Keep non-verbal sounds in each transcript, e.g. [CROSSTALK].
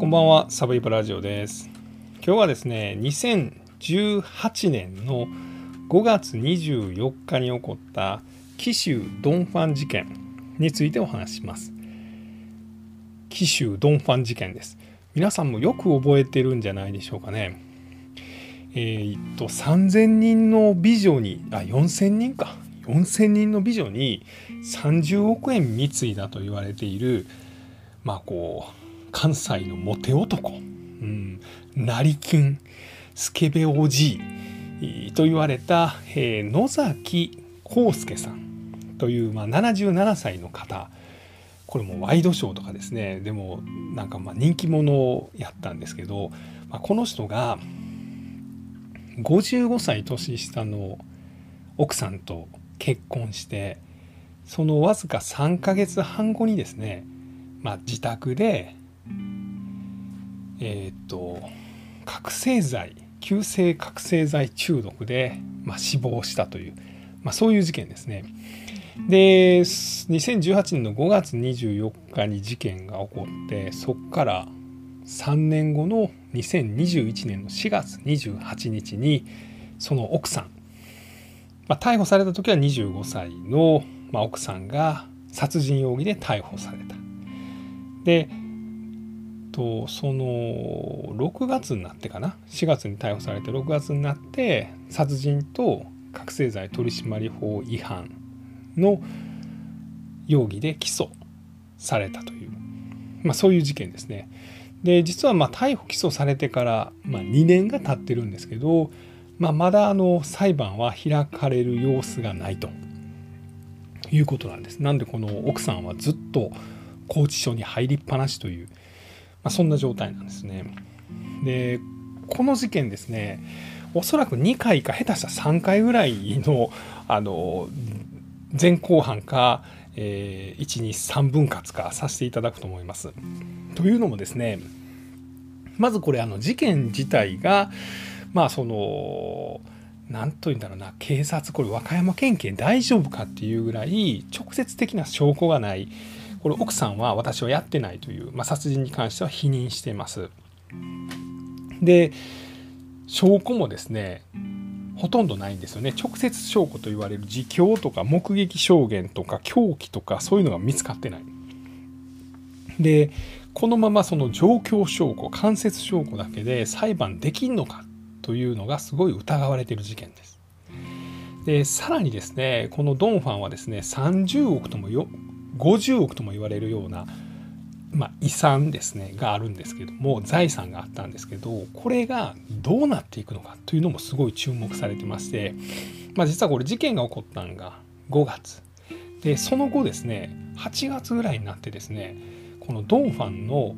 こんばんは、サブイブラジオです。今日はですね、2018年の5月24日に起こった紀州ドンファン事件についてお話します。紀州ドンファン事件です。皆さんもよく覚えてるんじゃないでしょうかね。えーっと、3000人の美女に、あ、4000人か。4000人の美女に30億円貢いだと言われている、まあこう、関西のモテ男、うん、成金スケベおじいと言われた、えー野崎康介さんという、まあ、77歳の方。これもワイドショーとかですね。でもなんかまあ人気者をやったんですけど、まあ、この人が55歳年下の奥さんと結婚してそのわずか3ヶ月半後にですね、まあ、自宅でえーと覚醒剤急性覚醒剤中毒で、まあ、死亡したという、まあ、そういう事件ですね。で2018年の5月24日に事件が起こってそこから3年後の2021年の4月28日にその奥さん、まあ、逮捕された時は25歳の、まあ、奥さんが殺人容疑で逮捕された。でとその6月になってかな？4月に逮捕されて6月になって殺人と覚醒剤取締法違反の容疑で起訴されたという、まあ、そういう事件ですね。で実はまあ逮捕起訴されてから、ま、2年が経ってるんですけど、まあ、まだあの裁判は開かれる様子がないということなんです。なんでこの奥さんはずっと拘置所に入りっぱなしという、あ、そんな状態なんですね。でこの事件ですねおそらく2回か下手したら3回ぐらいのあの前後半か、えー、123分割かさせていただくと思います。というのもですねまずこれあの事件自体がまあその何というんだろうな警察これ和歌山県警大丈夫かっていうぐらい直接的な証拠がないこれ奥さんは私はやってないという、まあ、殺人に関しては否認しています。で証拠もですねほとんどないんですよね直接証拠と言われる自供とか目撃証言とか凶器とかそういうのが見つかってない。でこのままその状況証拠間接証拠だけで裁判できんのかというのがすごい疑われている事件です。でさらにですねこのドンファンはですね30億とも50億とも言われるような、まあ、遺産ですねがあるんですけども財産があったんですけどこれがどうなっていくのかというのもすごい注目されてまして、まあ、実はこれ事件が起こったのが5月でその後ですね8月ぐらいになってですねこのドンファンの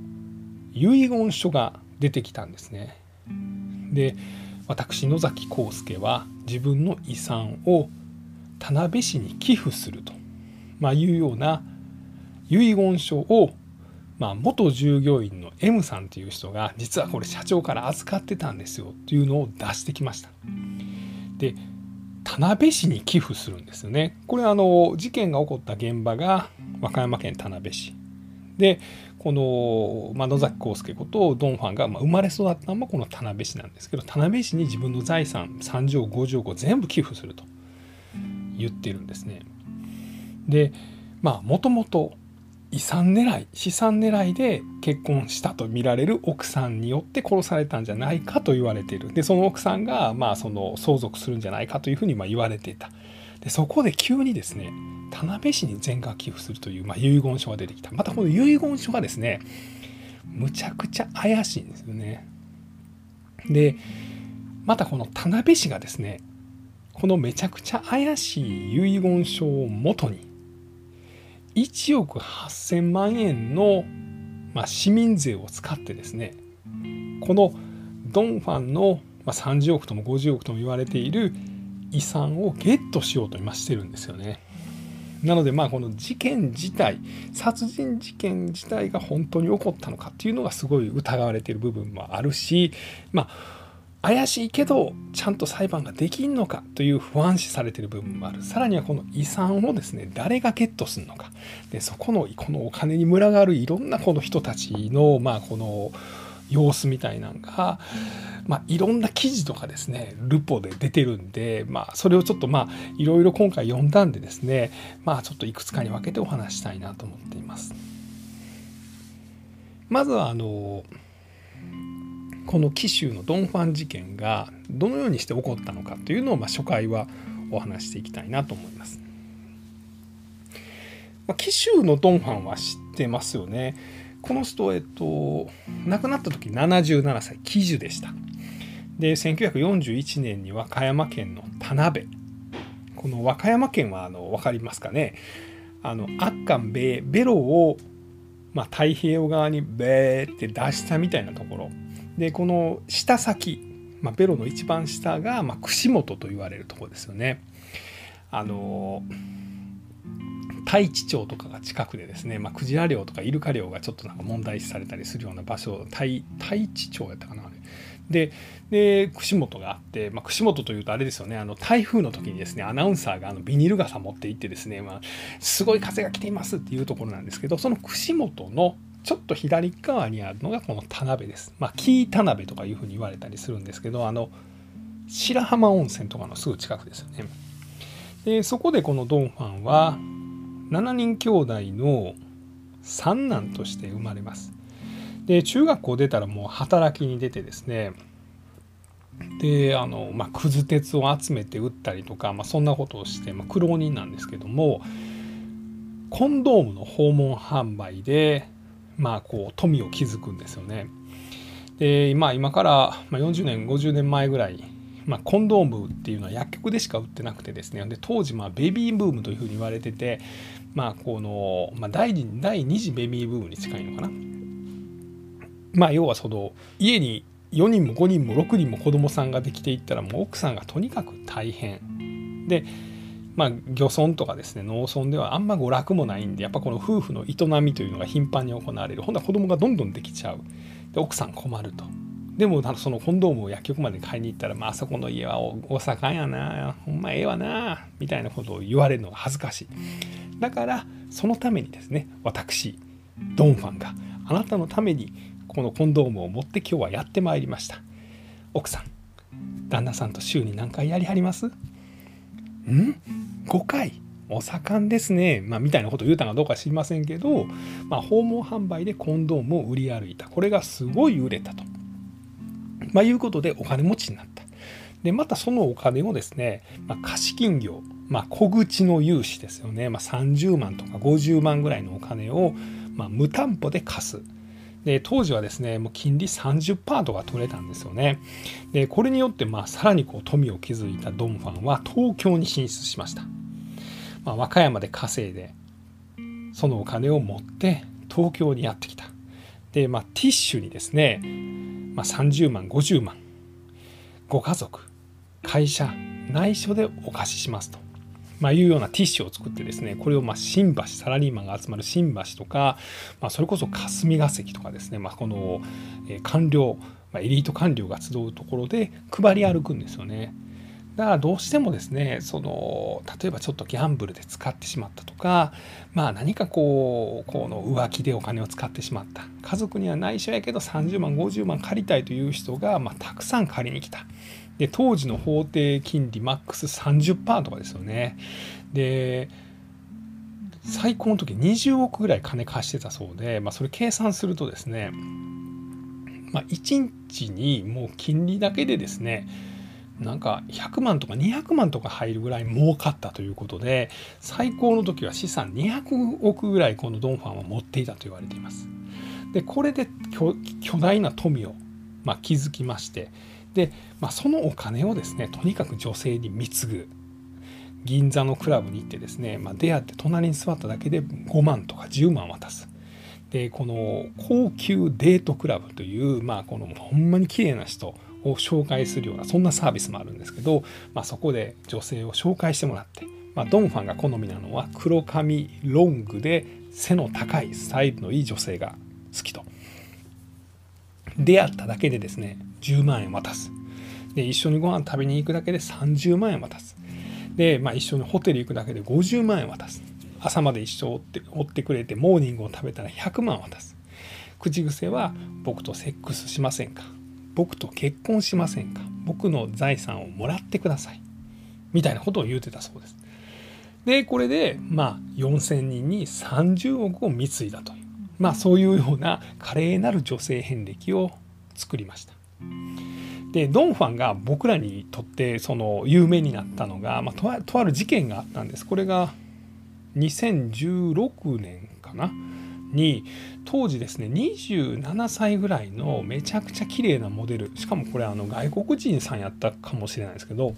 遺言書が出てきたんですね。で私野崎康介は自分の遺産を田辺市に寄付すると、まあ、いうような遺言書を、まあ、元従業員の M さんという人が実はこれ社長から預かってたんですよというのを出してきました。で田辺市に寄付するんですよね。これあの事件が起こった現場が和歌山県田辺市でこの、まあ、野崎康介ことドンファンが、まあ、生まれ育ったのもこの田辺市なんですけど田辺市に自分の財産30億50億を全部寄付すると言ってるんですね。でまあもともと遺産狙い資産狙いで結婚したと見られる奥さんによって殺されたんじゃないかと言われている。でその奥さんがまあその相続するんじゃないかというふうにまあ言われていた。でそこで急にですね田辺市に全額寄付するという、まあ、遺言書が出てきた。またこの遺言書がですねむちゃくちゃ怪しいんですよね。でまたこの田辺市がですねこのめちゃくちゃ怪しい遺言書をもとに1億8,000万円の、まあ、市民税を使ってですねこのドンファンの、まあ、30億とも50億とも言われている遺産をゲットしようと今してるんですよね。なのでまあこの事件自体殺人事件自体が本当に起こったのかっていうのがすごい疑われている部分もあるしまあ怪しいけどちゃんと裁判ができんのかという不安視されている部分もある。さらにはこの遺産をですね誰がゲットするのか。でそこのこのお金に群がるいろんなこの人たちのまあこの様子みたいなのが、まあ、いろんな記事とかですねルポで出てるんで、まあ、それをちょっとまあいろいろ今回読んだんでですねまあちょっといくつかに分けてお話したいなと思っています。まずはあのこの紀州のドン・ファン事件がどのようにして起こったのかというのをまあ初回はお話していきたいなと思います。まあ、紀州のドン・ファンは知ってますよね。この人、えっと、亡くなった時77歳、喜寿でした。で、1941年に和歌山県の田辺。この和歌山県はあの分かりますかね。あの、圧巻ベベロを、まあ、太平洋側にベーって出したみたいなところ。でこの下先、まあ、ベロの一番下が、まあ、串本と言われるとこですよね。あの太地町とかが近くでですね、まあ、クジラ漁とかイルカ漁がちょっとなんか問題視されたりするような場所太太地町やったかなでで串本があって、まあ、串本というとあれですよねあの台風の時にですねアナウンサーがあのビニール傘持って行ってですね、まあ、すごい風が来ていますっていうところなんですけどその串本のちょっと左側にあるのがこの田辺です。まあ、紀伊田辺とかいうふうに言われたりするんですけど、あの、白浜温泉とかのすぐ近くですよね。で、そこでこのドンファンは、7人兄弟の三男として生まれます。で、中学校出たらもう働きに出てですね、であの、まあ、くず鉄を集めて売ったりとか、まあ、そんなことをして、まあ、苦労人なんですけどもコンドームの訪問販売でまあ、こう富を築くんですよね。で、まあ、今から40年50年前ぐらい、まあ、コンドームっていうのは薬局でしか売ってなくてですねで当時まあベビーブームというふうに言われてて、まあこのまあ、第第2次ベビーブームに近いのかな。まあ、要はその家に4人も5人も6人も子供さんができていったらもう奥さんがとにかく大変でまあ、漁村とかですね農村ではあんま娯楽もないんでやっぱこの夫婦の営みというのが頻繁に行われる。ほんなら子供がどんどんできちゃう。で奥さん困ると。でもそのコンドームを薬局まで買いに行ったら、まあ、あそこの家は大阪やな。ほんまええわな。みたいなことを言われるのが恥ずかしい。だからそのためにですね私ドンファンがあなたのためにこのコンドームを持って今日はやってまいりました。奥さん旦那さんと週に何回やりはります？ん ?5 回？お盛んですね、まあ、みたいなことを言うたのかどうか知りませんけど、まあ、訪問販売でコンドームを売り歩いた。これがすごい売れたと、まあ、いうことでお金持ちになった。でまたそのお金をですね、まあ、貸金業、まあ、小口の融資ですよね、まあ、30万とか50万ぐらいのお金を、まあ、無担保で貸す。で当時はですねもう金利30%とか取れたんですよね。でこれによってまあさらにこう富を築いたドンファンは東京に進出しました、まあ、和歌山で稼いでそのお金を持って東京にやってきた。でまあティッシュにですね、まあ、30万50万ご家族会社内緒でお貸ししますと。まあ、いうようなティッシュを作ってですねこれをま新橋サラリーマンが集まる新橋とか、まあ、それこそ霞が関とかですね、まあ、この官僚、まエリート官僚が集うところで配り歩くんですよね。だからどうしてもですねその例えばちょっとギャンブルで使ってしまったとかまあ何かこうこの浮気でお金を使ってしまった。家族には内緒やけど30万50万借りたいという人が、まあ、たくさん借りに来た。で当時の法定金利マックス30%とかですよね。で最高の時20億ぐらい金貸してたそうで、まあ、それ計算するとですね、まあ、1日にもう金利だけでですねなんか100万とか200万とか入るぐらい儲かったということで最高の時は資産200億ぐらいこのドンファンは持っていたと言われています。でこれで巨大な富を、まあ、築きましてで、まあ、そのお金をですねとにかく女性に貢ぐ銀座のクラブに行ってですね、まあ、出会って隣に座っただけで5万とか10万渡す。でこの高級デートクラブという、まあ、このほんまに綺麗な人を紹介するようなそんなサービスもあるんですけど、まあ、そこで女性を紹介してもらって、まあ、ドンファンが好みなのは黒髪ロングで背の高いスタイルのいい女性が好きと。出会っただけでですね10万円渡す。で一緒にご飯食べに行くだけで30万円渡す。で、まあ、一緒にホテル行くだけで50万円渡す。朝まで一緒追って追ってくれてモーニングを食べたら100万渡す。口癖は「僕とセックスしませんか?」「僕と結婚しませんか?」「僕の財産をもらってください」みたいなことを言うてたそうです。でこれでまあ4,000人に30億を貢いだというまあそういうような華麗なる女性遍歴を作りました。でドン・ファンが僕らにとってその有名になったのが、まあ、とある事件があったんです。これが2016年かな？に当時ですね27歳ぐらいのめちゃくちゃ綺麗なモデルしかもこれあの外国人さんやったかもしれないですけど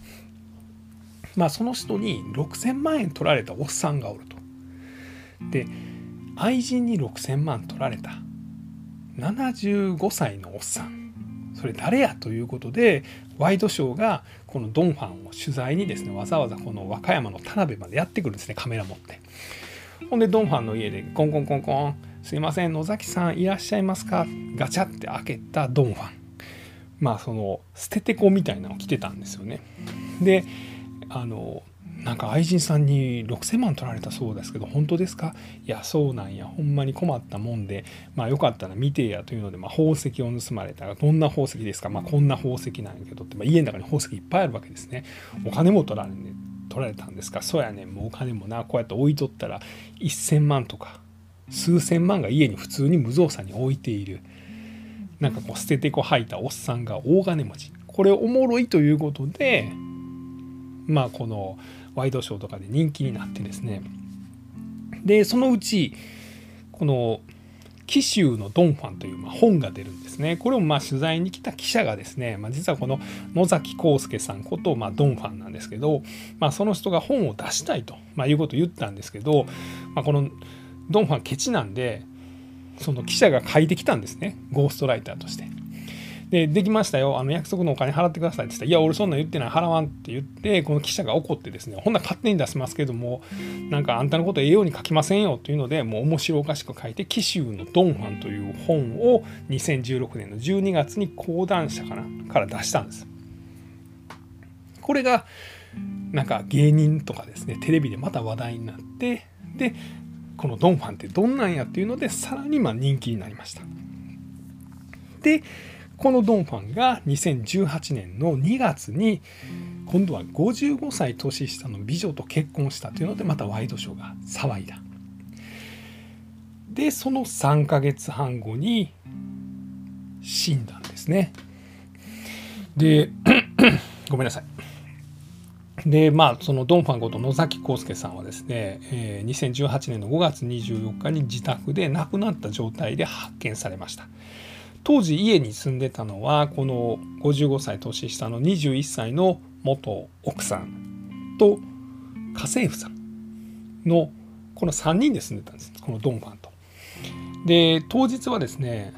まあその人に6,000万円取られたおっさんがおると。で愛人に6,000万取られた75歳のおっさんそれ誰やということでワイドショーがこのドンファンを取材にですねわざわざこの和歌山の田辺までやってくるんですねカメラ持って。ほんでドンファンの家でコンコンコンコン「すいません野崎さんいらっしゃいますか?」ガチャって開けたドンファン。まあその捨ててこみたいなのを着てたんですよね。であのなんか愛人さんに6,000万取られたそうですけど本当ですかいやそうなんや。ほんまに困ったもんでまあよかったら見てやというので、まあ、宝石を盗まれたらどんな宝石ですかまあこんな宝石なんやけどって、まあ、家の中に宝石いっぱいあるわけですねお金も取られ,、ね、取られたんですか？そうやねん。もうお金もなこうやって置いとったら1,000万とか数千万が家に普通に無造作に置いている。なんかこう捨ててこ吐いたおっさんが大金持ち。これおもろいということでまあこのワイドショーとかで人気になってですね。でそのうちこの紀州のドンファンというま本が出るんですね。これをま取材に来た記者がですね、まあ、実はこの野崎康介さんことまドンファンなんですけど、まあ、その人が本を出したいと、ま、いうことを言ったんですけど、まあ、このドンファンケチなんでその記者が書いてきたんですねゴーストライターとして。で、できましたよ。あの約束のお金払ってくださいって言ったら、いや、俺そんな言ってない、払わんって言って、この記者が怒ってですね、ほんなら勝手に出しますけども、なんかあんたのことええように書きませんよというので、もう面白おかしく書いて、紀州のドンファンという本を2016年の12月に講談社かなから出したんです。これが、なんか芸人とかですね、テレビでまた話題になって、で、このドンファンってどんなんやっていうので、さらにま人気になりました。で、このドンファンが2018年の2月に今度は55歳年下の美女と結婚したというのでまたワイドショーが騒いだ。でその3ヶ月半後に死んだんですね。で [CLEARS THROAT] ごめんなさい。でまあそのドンファンこと野崎康介さんはですね、えー、2018年の5月24日に自宅で亡くなった状態で発見されました。当時家に住んでたのはこの55歳年下の21歳の元奥さんと家政婦さんのこの3人で住んでたんですこのドンファンと。で当日はですね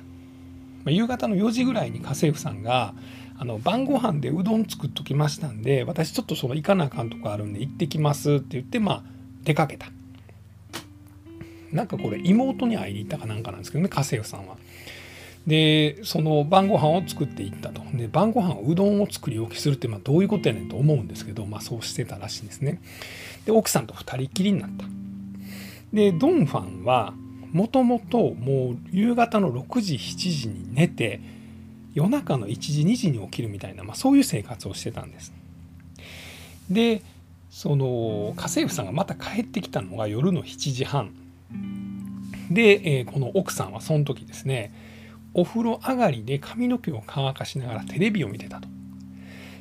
夕方の4時ぐらいに家政婦さんがあの晩ご飯でうどん作っときましたんで私ちょっとその行かなあかんとこあるんで行ってきますって言ってまあ出かけた。なんかこれ妹に会いに行ったかなんかなんですけどね家政婦さんは。でその晩ご飯を作っていったと。で晩ご飯うどんを作り置きするってまあどういうことやねんと思うんですけど、まあ、そうしてたらしいんですね。で奥さんと2人きりになった。でドンファンはもともともう夕方の6時7時に寝て夜中の1時2時に起きるみたいな、まあ、そういう生活をしてたんです。でその家政婦さんがまた帰ってきたのが夜の7時半。で、えー、この奥さんはその時ですねお風呂上がりで髪の毛を乾かしながらテレビを見てたと。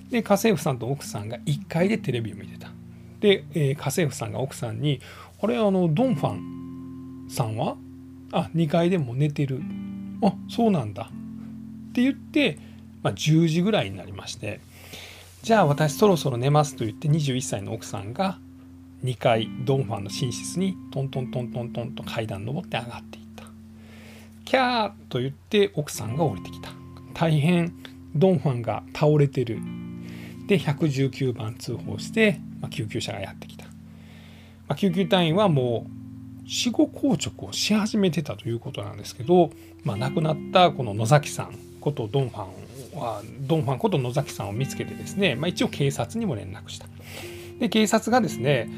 で家政婦さんと奥さんが1階でテレビを見てた。で、えー、家政婦さんが奥さんに「あれあのドンファンさんはあ2階でも寝てる。あそうなんだ」って言って、まあ、10時ぐらいになりまして「じゃあ私そろそろ寝ます」と言って21歳の奥さんが2階ドンファンの寝室にトントントントントンと階段登って上がっていキャーと言って奥さんが降りてきた。大変ドンファンが倒れてる。で119番通報して、まあ、救急車がやってきた、まあ、救急隊員はもう死後硬直をし始めてたということなんですけど、まあ、亡くなったこの野崎さんことドンファンはドンファンこと野崎さんを見つけてですね、まあ、一応警察にも連絡した。で警察がですね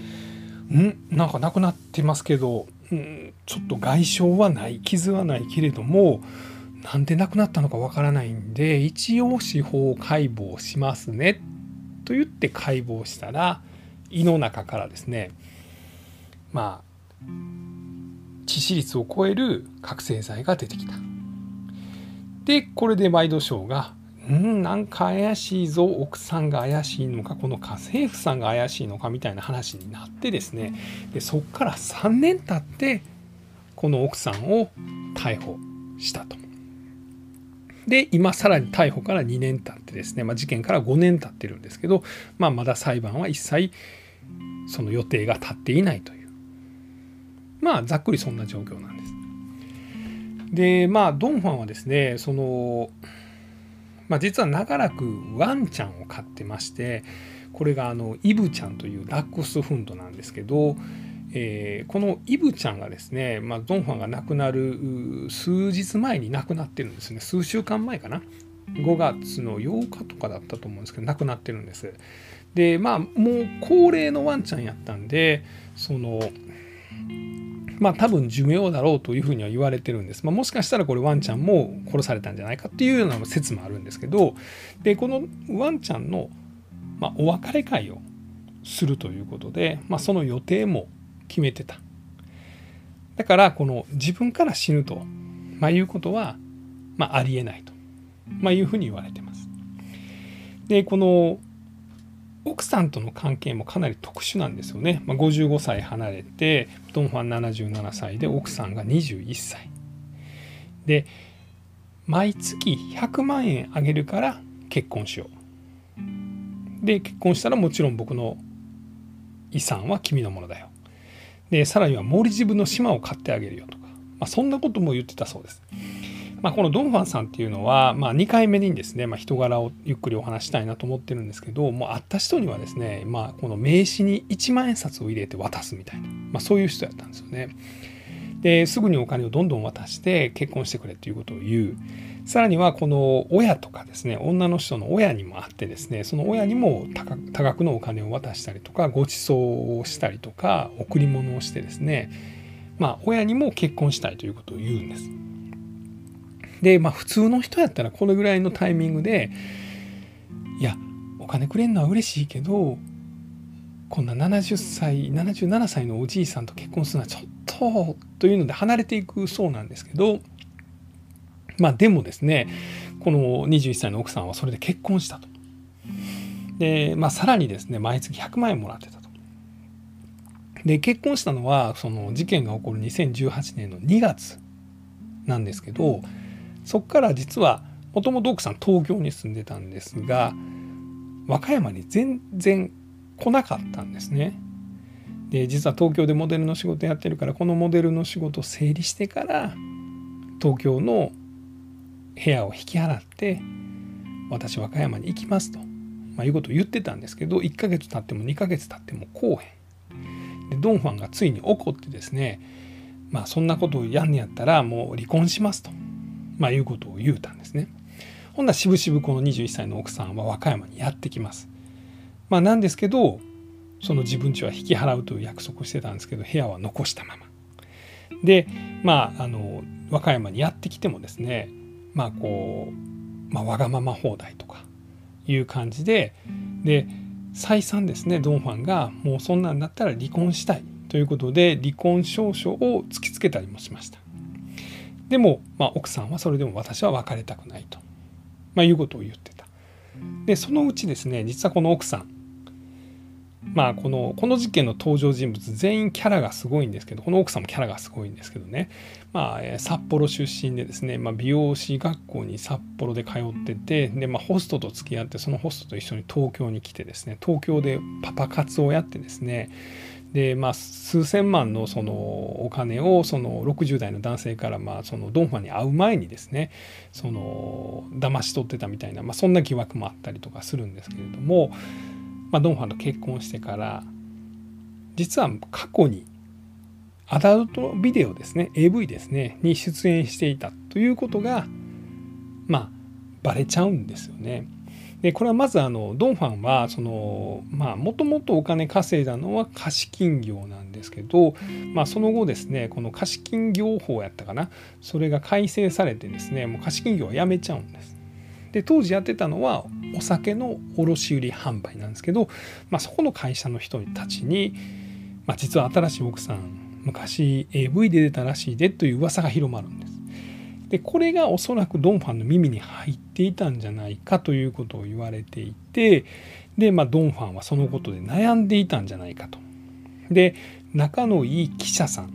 ん？なんか亡くなってますけど、うん、ちょっと外傷はない傷はないけれどもなんで亡くなったのかわからないんで一応司法解剖しますねと言って解剖したら胃の中からですねまあ致死率を超える覚醒剤が出てきた。でこれでワイドショーがうんなんか怪しいぞ奥さんが怪しいのかこの家政婦さんが怪しいのかみたいな話になってですねでそっから3年経ってこの奥さんを逮捕したと。で今さらに逮捕から2年経ってですね、まあ、事件から5年経ってるんですけど、まあ、まだ裁判は一切その予定が立っていないというまあざっくりそんな状況なんです。でまあドンファンはですねそのまあ、実は長らくワンちゃんを飼ってましてこれがあのイブちゃんというダックスフンドなんですけど、えー、このイブちゃんがですね、まあ、ドンファンが亡くなる数日前に亡くなってるんですね。数週間前かな。5月の8日とかだったと思うんですけど亡くなってるんです。でまあもう高齢のワンちゃんやったんでそのまあ多分寿命だろうというふうには言われてるんです、まあ、もしかしたらこれワンちゃんも殺されたんじゃないかっていうような説もあるんですけど。でこのワンちゃんの、まあ、お別れ会をするということで、まあ、その予定も決めてた。だからこの自分から死ぬと、まあ、いうことは、まあ、ありえないと、まあ、いうふうに言われてます。でこの奥さんとの関係もかなり特殊なんですよね、まあ、55歳離れてドン・ファン77歳で奥さんが21歳で毎月100万円あげるから結婚しよう。で結婚したらもちろん僕の遺産は君のものだよ。でさらにはモリジブの島を買ってあげるよとか、まあ、そんなことも言ってたそうです。まあ、このドンファンさんっていうのは、まあ、2回目にですね、まあ、人柄をゆっくりお話したいなと思ってるんですけどもう会った人にはですね、まあ、この名刺に1万円札を入れて渡すみたいな、まあ、そういう人やったんですよね。ですぐにお金をどんどん渡して結婚してくれということを言う。さらにはこの親とかですね女の人の親にもあってですねその親にも多額のお金を渡したりとかご馳走をしたりとか贈り物をしてですねまあ親にも結婚したいということを言うんです。でまあ普通の人やったらこれぐらいのタイミングでいやお金くれんのは嬉しいけどこんな70歳77歳のおじいさんと結婚するのはちょっとというので離れていくそうなんですけどまあでもですねこの21歳の奥さんはそれで結婚したと。でまあさらにですね毎月100万円もらってたと。で結婚したのはその事件が起こる2018年の2月なんですけどそこから実はもともと奥さん東京に住んでたんですが和歌山に全然来なかったんですね。で実は東京でモデルの仕事やってるからこのモデルの仕事を整理してから東京の部屋を引き払って私和歌山に行きますと、まあ、いうことを言ってたんですけど1ヶ月経っても2ヶ月経っても来おへん。でドン・ファンがついに怒ってですねまあそんなことをやんねやったらもう離婚しますと。まあ、いうことを言うたんですね。ほんならしぶしぶこの21歳の奥さんは和歌山にやってきます。まあ、なんですけどその自分家は引き払うという約束をしてたんですけど部屋は残したまま。でまああの和歌山にやってきてもですねまあこう、まあ、わがまま放題とかいう感じでで再三ですねドンファンがもうそんなんだったら離婚したいということで離婚証書を突きつけたりもしました。でも、まあ、奥さんはそれでも私は別れたくないと、まあ、いうことを言ってた。でそのうちですね実はこの奥さん。まあこのこの事件の登場人物全員キャラがすごいんですけどこの奥さんもキャラがすごいんですけどね。まあ札幌出身でですね、まあ、美容師学校に札幌で通っててで、まあ、ホストと付き合ってそのホストと一緒に東京に来てですね東京でパパ活をやってですねでまあ、数千万のそのお金をその60代の男性からまあそのドンファンに会う前にですねその騙し取ってたみたいな、まあ、そんな疑惑もあったりとかするんですけれども、まあ、ドンファンと結婚してから実は過去にアダルトビデオですね AV ですねに出演していたということがまあバレちゃうんですよね。でこれはまずあのドンファンはそのまあもともとお金稼いだのは貸金業なんですけど、まあ、その後ですねこの貸金業法やったかなそれが改正されてですねもう貸金業はやめちゃうんです。で当時やってたのはお酒の卸売販売なんですけど、まあ、そこの会社の人たちに、まあ、実は新しい奥さん昔 AV で出たらしいでという噂が広まるんです。でこれがおそらくドンファンの耳に入っていたんじゃないかということを言われていてで、まあ、ドンファンはそのことで悩んでいたんじゃないかと。で仲のいい記者さん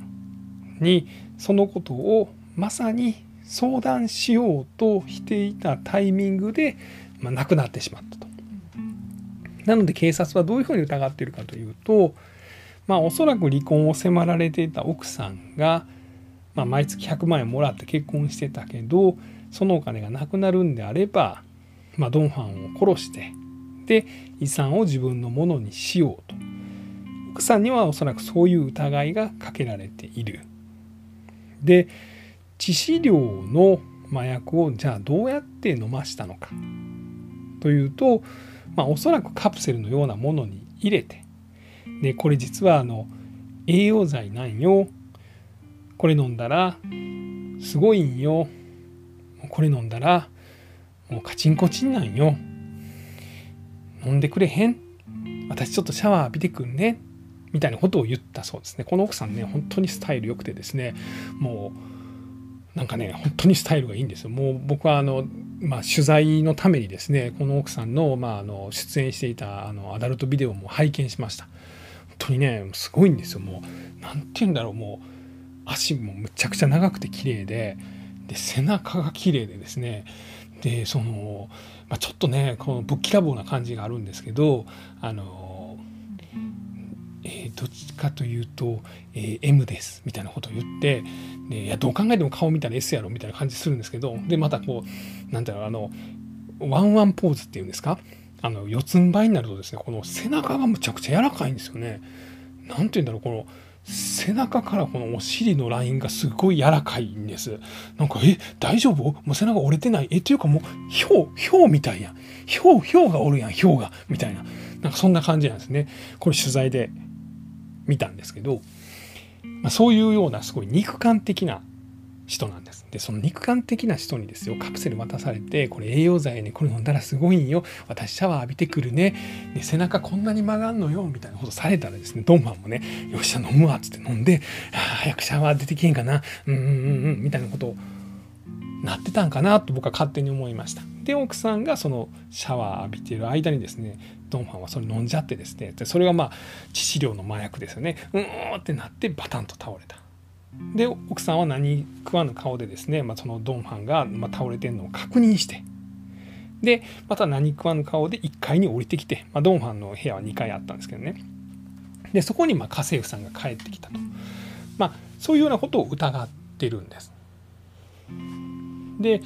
にそのことをまさに相談しようとしていたタイミングで、まあ、亡くなってしまったと。なので警察はどういうふうに疑っているかというと、まあ、おそらく離婚を迫られていた奥さんがまあ、毎月100万円もらって結婚してたけどそのお金がなくなるんであれば、まあ、ドンファンを殺してで遺産を自分のものにしようと。奥さんにはおそらくそういう疑いがかけられている。で致死量の麻薬をじゃあどうやって飲ましたのか。というと、まあ、おそらくカプセルのようなものに入れて。でこれ実はあの栄養剤なんよ。これ飲んだらすごいんよ。これ飲んだらもうカチンコチンなんよ。飲んでくれへん？私ちょっとシャワー浴びてくんね？みたいなことを言ったそうですね。この奥さんね本当にスタイル良くてですね。もうなんかね本当にスタイルがいいんですよ。もう僕はあのまあ、取材のためにですねこの奥さんの,、まあ、あの出演していたあのアダルトビデオも拝見しました。本当にねすごいんですよ。もう何て言うんだろう。もう足もむちゃくちゃ長くて綺麗でで背中が綺麗でですねでその、まあ、ちょっとねこのぶっきらぼうな感じがあるんですけどあの、えー、どっちかというと、えー、M ですみたいなことを言ってでいやどう考えても顔見たら S やろみたいな感じするんですけどでまたこうなんだろうあのワンワンポーズっていうんですか？あの四つん這いになるとですねこの背中がむちゃくちゃ柔らかいんですよね。なんて言うんだろうこの背中からこのお尻のラインがすごい柔らかいんです。なんか、え、大丈夫？もう背中折れてない？え、っていうかもう、ひょう、ひょうみたいやん。ひょう、ひょうがおるやん、ひょうが。みたいな。なんかそんな感じなんですね。これ取材で見たんですけど、まあ、そういうようなすごい肉感的な人なんです。で、その肉感的な人にですよ、カプセル渡されて、これ栄養剤ね、これ飲んだらすごいんよ。私シャワー浴びてくるね。で、背中こんなに曲がんのよ。みたいなことされたらですね、ドンマンもね、よっしゃ飲むわ。っつって飲んで、早くシャワー出てけんかな。うんうんうん。みたいなことなってたんかなと僕は勝手に思いました。で、奥さんがそのシャワー浴びてる間にですね、ドンファンはそれ飲んじゃってですね、でそれがまあ致死量の麻薬ですよね。うーんってなってバタンと倒れた。で奥さんは何食わぬ顔でですね、まあ、そのドンファンがま倒れてるのを確認してでまた何食わぬ顔で1階に降りてきて、まあ、ドンファンの部屋は2階あったんですけどねでそこにま家政婦さんが帰ってきたと、まあ、そういうようなことを疑ってるんです。で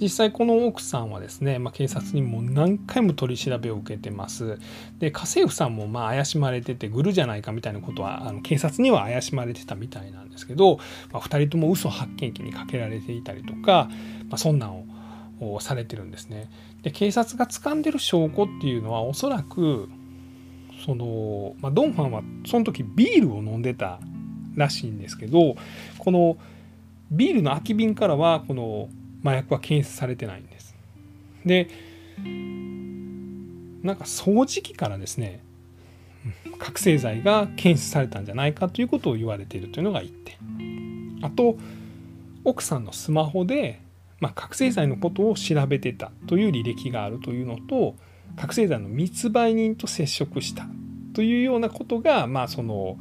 実際この奥さんはですね、まあ、警察にも何回も取り調べを受けてます。で家政婦さんもまあ怪しまれててグルじゃないかみたいなことはあの警察には怪しまれてたみたいなんですけど、まあ、2人とも嘘発見器にかけられていたりとか、まあ、そんなんをされてるんですね。で警察が掴んでる証拠っていうのはおそらくその、まあ、ドンファンはその時ビールを飲んでたらしいんですけどこのビールの空き瓶からはこの麻薬は検出されてないんです。でなんか掃除機からですね覚醒剤が検出されたんじゃないかということを言われているというのが1点あと奥さんのスマホで、まあ、覚醒剤のことを調べてたという履歴があるというのと覚醒剤の密売人と接触したというようなことが、まあ、その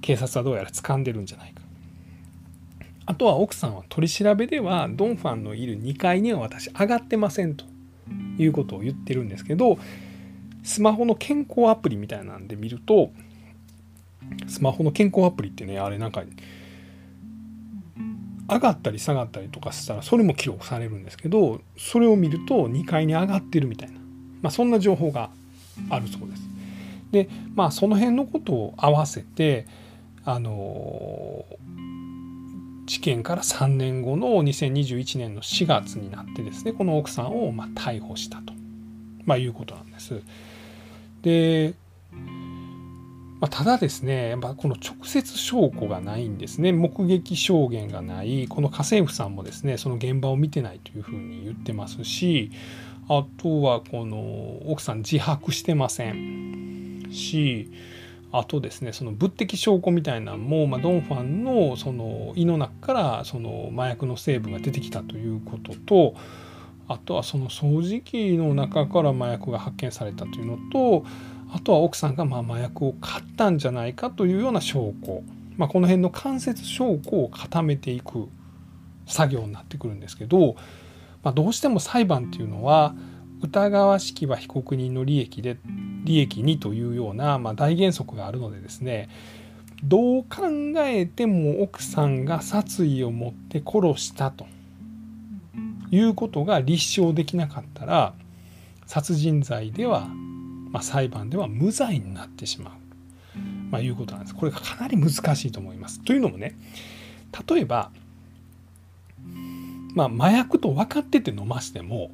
警察はどうやら掴んでるんじゃないかあとは奥さんは取り調べではドンファンのいる2階には私上がってませんということを言ってるんですけどスマホの健康アプリみたいなんで見るとスマホの健康アプリってねあれなんか上がったり下がったりとかしたらそれも記録されるんですけどそれを見ると2階に上がってるみたいな、まあ、そんな情報があるそうです。でまあその辺のことを合わせてあの事件から3年後の2021年の4月になってですねこの奥さんをま逮捕したと、まあ、いうことなんです。で、まあ、ただですねやっぱこの直接証拠がないんですね。目撃証言がない。この家政婦さんもですねその現場を見てないというふうに言ってますしあとはこの奥さん自白してませんしあとですねその物的証拠みたいなのも、まあ、ドン・ファンのその胃の中からその麻薬の成分が出てきたということとあとはその掃除機の中から麻薬が発見されたというのとあとは奥さんがまあ麻薬を買ったんじゃないかというような証拠、まあ、この辺の間接証拠を固めていく作業になってくるんですけど、まあ、どうしても裁判っていうのは疑わしきは被告人の利益で利益にというような、まあ、大原則があるのでですねどう考えても奥さんが殺意を持って殺したということが立証できなかったら殺人罪では、まあ、裁判では無罪になってしまう、まあ、いうことなんです。これがかなり難しいと思います。というのもね例えば、まあ、麻薬と分かってて飲ましても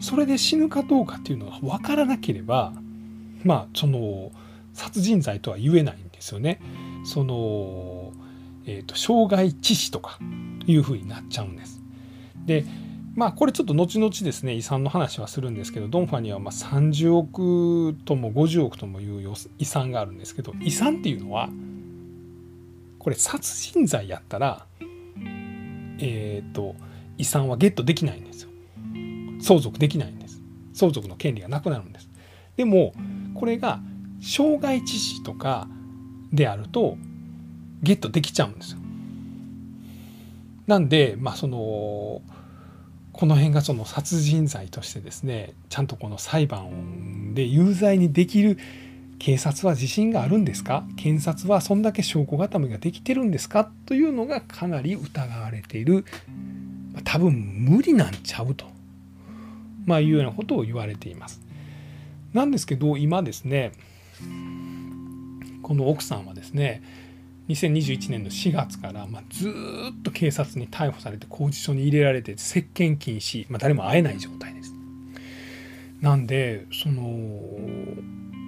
それで死ぬかどうかっていうのが分からなければまあその殺人罪とは言えないんですよね。その、えーと、傷害致死とかいうふうになっちゃうんです。でまあこれちょっと後々ですね遺産の話はするんですけどドンファにはま30億とも50億ともいう遺産があるんですけど遺産っていうのはこれ殺人罪やったらえっ、ー、と遺産はゲットできないんですよ。相続できないんです。相続の権利がなくなるんです。でもこれが傷害致死とかであるとゲットできちゃうんですよ。なんでまあそのこの辺がその殺人罪としてですねちゃんとこの裁判で有罪にできる警察は自信があるんですか？検察はそんだけ証拠固めができてるんですか？というのがかなり疑われている。多分無理なんちゃうと。まあ、いうようなことを言われています。なんですけど今ですねこの奥さんはですね2021年の4月から、まあ、ずっと警察に逮捕されて拘置所に入れられて接見禁止、まあ、誰も会えない状態です。なんでその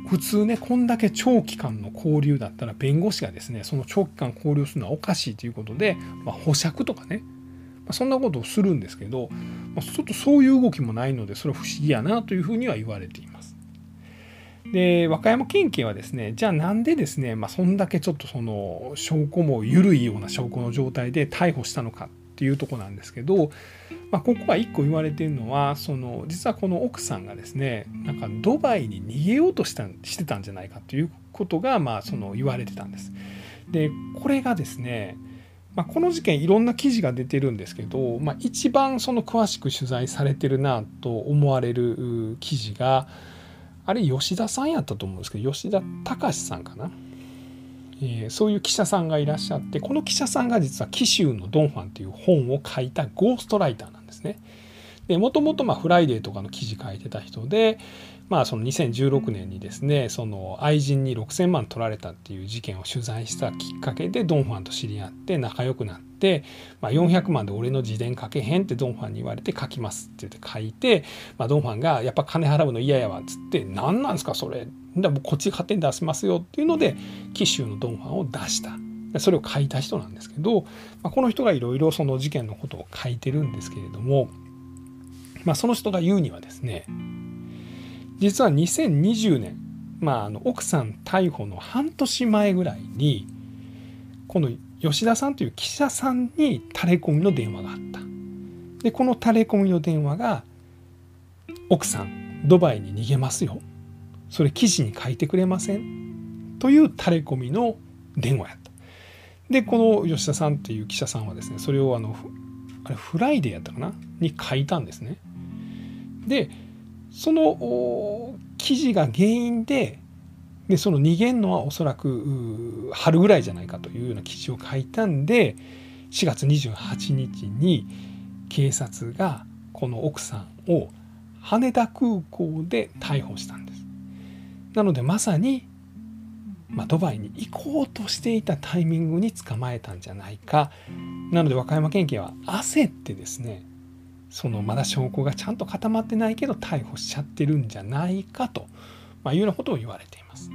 普通ねこんだけ長期間の交流だったら弁護士がですねその長期間交流するのはおかしいということで、まあ、保釈とかねそんなことをするんですけどちょっとそういう動きもないのでそれは不思議やなというふうには言われています。で和歌山県警はですねじゃあなんでですね、まあ、そんだけちょっとその証拠も緩いような証拠の状態で逮捕したのかっていうとこなんですけど、まあ、ここは一個言われてるのはその実はこの奥さんがですねなんかドバイに逃げようとしたしてたんじゃないかということがまあその言われてたんです。でこれがですねまあ、この事件いろんな記事が出てるんですけど、まあ、一番その詳しく取材されてるなと思われる記事があれ吉田さんやったと思うんですけど吉田隆さんかな、えー、そういう記者さんがいらっしゃってこの記者さんが実は「紀州のドンファン」という本を書いたゴーストライターなんですね。でもともとフライデーとかの記事書いてた人で、まあ、その2016年にですねその愛人に6,000万取られたっていう事件を取材したきっかけでドン・ファンと知り合って仲良くなって、まあ、400万で俺の自伝書けへんってドン・ファンに言われて書きますって言って書いて、まあ、ドン・ファンがやっぱ金払うの嫌やわっつって何なんすかそれだもうこっち勝手に出しますよっていうので紀州のドン・ファンを出した。それを書いた人なんですけど、まあ、この人がいろいろその事件のことを書いてるんですけれども、まあ、その人が言うにはですね実は2020年、まあ、あの奥さん逮捕の半年前ぐらいにこの吉田さんという記者さんに垂れ込みの電話があった。でこの垂れ込みの電話が「奥さんドバイに逃げますよ」「それ記事に書いてくれません」という垂れ込みの電話やった。でこの吉田さんっていう記者さんはですねそれをあのあれフライデーやったかな？に書いたんですね。でその記事が原因ででその逃げんのはおそらく春ぐらいじゃないかというような記事を書いたんで4月28日に警察がこの奥さんを羽田空港で逮捕したんです。なのでまさにまあ、ドバイに行こうとしていたタイミングに捕まえたんじゃないかなので和歌山県警は焦ってですねそのまだ証拠がちゃんと固まってないけど逮捕しちゃってるんじゃないかと、まあ、いうようなことを言われています。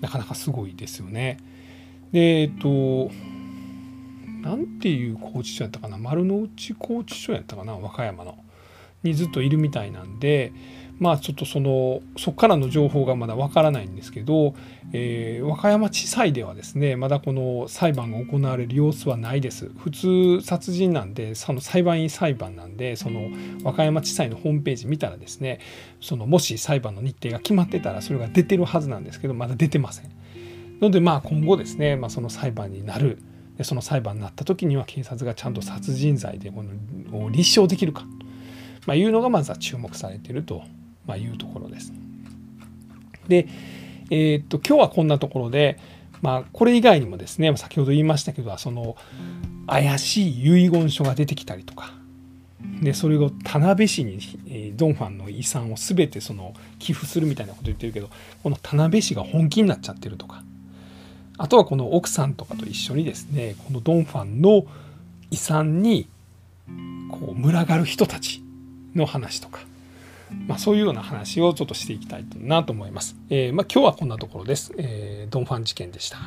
なかなかすごいですよね。でえっと何ていう拘置所やったかな？丸の内拘置所やったかな？和歌山のにずっといるみたいなんでまあちょっとそのそこからの情報がまだわからないんですけど、えー、和歌山地裁ではですねまだこの裁判が行われる様子はないです。普通殺人なんでその裁判員裁判なんでその和歌山地裁のホームページ見たらですねそのもし裁判の日程が決まってたらそれが出てるはずなんですけどまだ出てません。のでまあ今後ですね、まあ、その裁判になる。でその裁判になった時には警察がちゃんと殺人罪でこの立証できるか、まあ、いうのがまずは注目されているとまあ、いうところです。で、えー、っと今日はこんなところで、まあ、これ以外にもですね先ほど言いましたけどその怪しい遺言書が出てきたりとかでそれを田辺市に、え、ドンファンの遺産を全てその寄付するみたいなこと言ってるけどこの田辺市が本気になっちゃってるとかあとはこの奥さんとかと一緒にですねこのドンファンの遺産にこう群がる人たちの話とかまあ、そういうような話をちょっとしていきたいなと思います。えー、まあ、今日はこんなところです。えー、ドンファン事件でした。